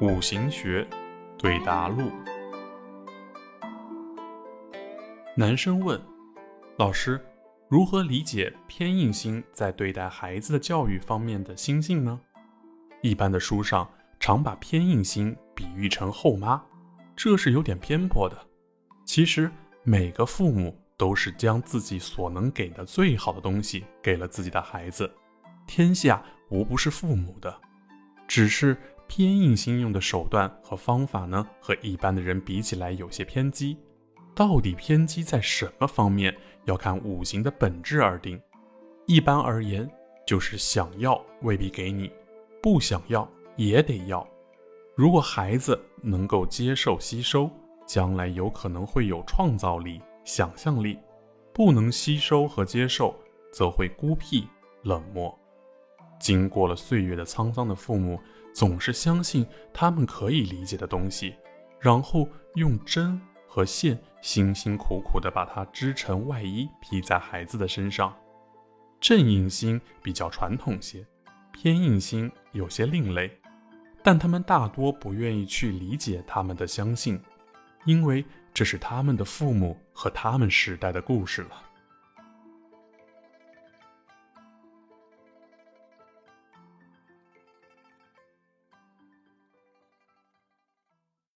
五行学对答录。男生问：“老师，如何理解偏印星在对待孩子的教育方面的心性呢？”一般的书上常把偏印星比喻成后妈，这是有点偏颇的。其实每个父母都是将自己所能给的最好的东西给了自己的孩子。天下无不是父母的，只是偏硬心用的手段和方法呢，和一般的人比起来有些偏激。到底偏激在什么方面，要看五行的本质而定。一般而言，就是想要未必给你，不想要也得要。如果孩子能够接受吸收，将来有可能会有创造力、想象力；不能吸收和接受，则会孤僻冷漠。经过了岁月的沧桑的父母，总是相信他们可以理解的东西，然后用针和线辛辛苦苦地把它织成外衣，披在孩子的身上。正印星比较传统些，偏印星有些另类，但他们大多不愿意去理解他们的相信，因为这是他们的父母和他们时代的故事了。